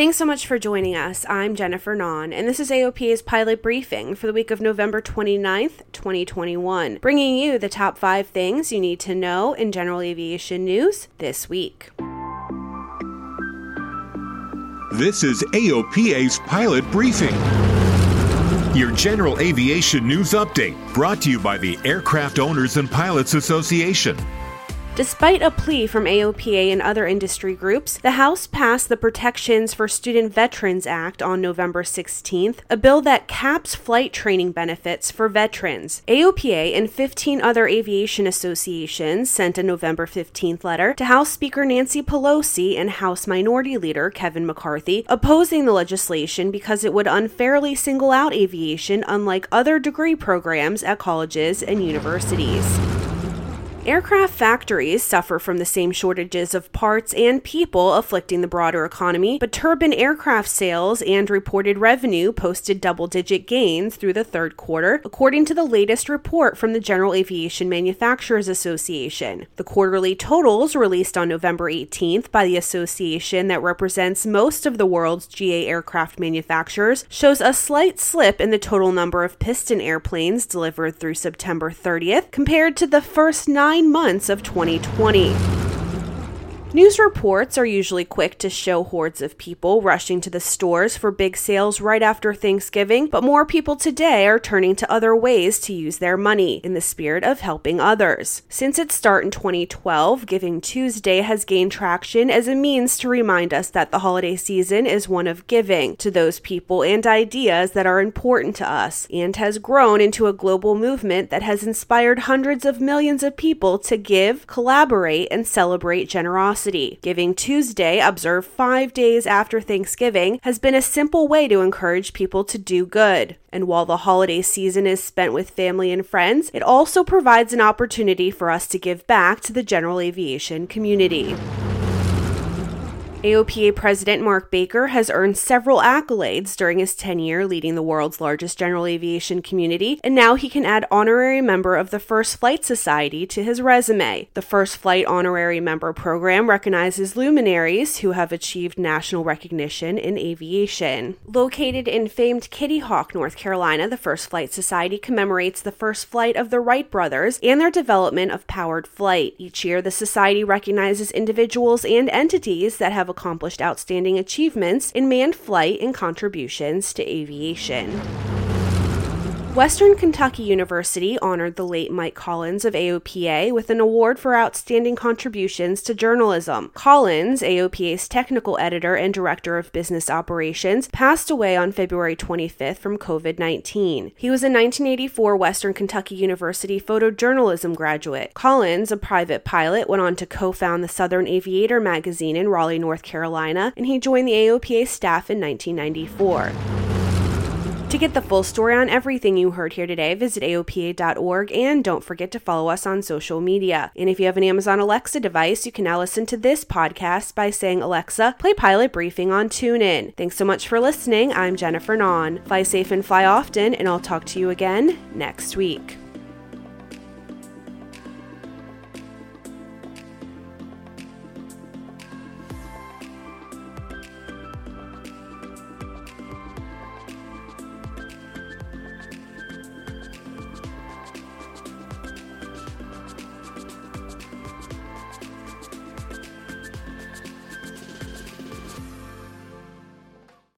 Thanks so much for joining us. I'm Jennifer Nahn, and this is AOPA's pilot briefing for the week of November 29th, 2021, bringing you the top five things you need to know in general aviation news this week. This is AOPA's pilot briefing. Your general aviation news update brought to you by the Aircraft Owners and Pilots Association. Despite a plea from AOPA and other industry groups, the House passed the Protections for Student Veterans Act on November 16th, a bill that caps flight training benefits for veterans. AOPA and 15 other aviation associations sent a November 15th letter to House Speaker Nancy Pelosi and House Minority Leader Kevin McCarthy, opposing the legislation because it would unfairly single out aviation unlike other degree programs at colleges and universities. Aircraft factories suffer from the same shortages of parts and people afflicting the broader economy, but turbine aircraft sales and reported revenue posted double digit gains through the third quarter, according to the latest report from the General Aviation Manufacturers Association. The quarterly totals released on November 18th by the association that represents most of the world's GA aircraft manufacturers shows a slight slip in the total number of piston airplanes delivered through September 30th compared to the first nine nine months of 2020. News reports are usually quick to show hordes of people rushing to the stores for big sales right after Thanksgiving, but more people today are turning to other ways to use their money in the spirit of helping others. Since its start in 2012, Giving Tuesday has gained traction as a means to remind us that the holiday season is one of giving to those people and ideas that are important to us, and has grown into a global movement that has inspired hundreds of millions of people to give, collaborate, and celebrate generosity. Giving Tuesday, observed five days after Thanksgiving, has been a simple way to encourage people to do good. And while the holiday season is spent with family and friends, it also provides an opportunity for us to give back to the general aviation community. AOPA President Mark Baker has earned several accolades during his tenure leading the world's largest general aviation community, and now he can add honorary member of the First Flight Society to his resume. The First Flight Honorary Member program recognizes luminaries who have achieved national recognition in aviation. Located in famed Kitty Hawk, North Carolina, the First Flight Society commemorates the first flight of the Wright brothers and their development of powered flight. Each year, the society recognizes individuals and entities that have accomplished outstanding achievements in manned flight and contributions to aviation. Western Kentucky University honored the late Mike Collins of AOPA with an award for outstanding contributions to journalism. Collins, AOPA's technical editor and director of business operations, passed away on February 25th from COVID 19. He was a 1984 Western Kentucky University photojournalism graduate. Collins, a private pilot, went on to co found the Southern Aviator magazine in Raleigh, North Carolina, and he joined the AOPA staff in 1994. To get the full story on everything you heard here today, visit AOPA.org and don't forget to follow us on social media. And if you have an Amazon Alexa device, you can now listen to this podcast by saying, Alexa, play Pilot Briefing on TuneIn. Thanks so much for listening. I'm Jennifer Nahn. Fly safe and fly often, and I'll talk to you again next week.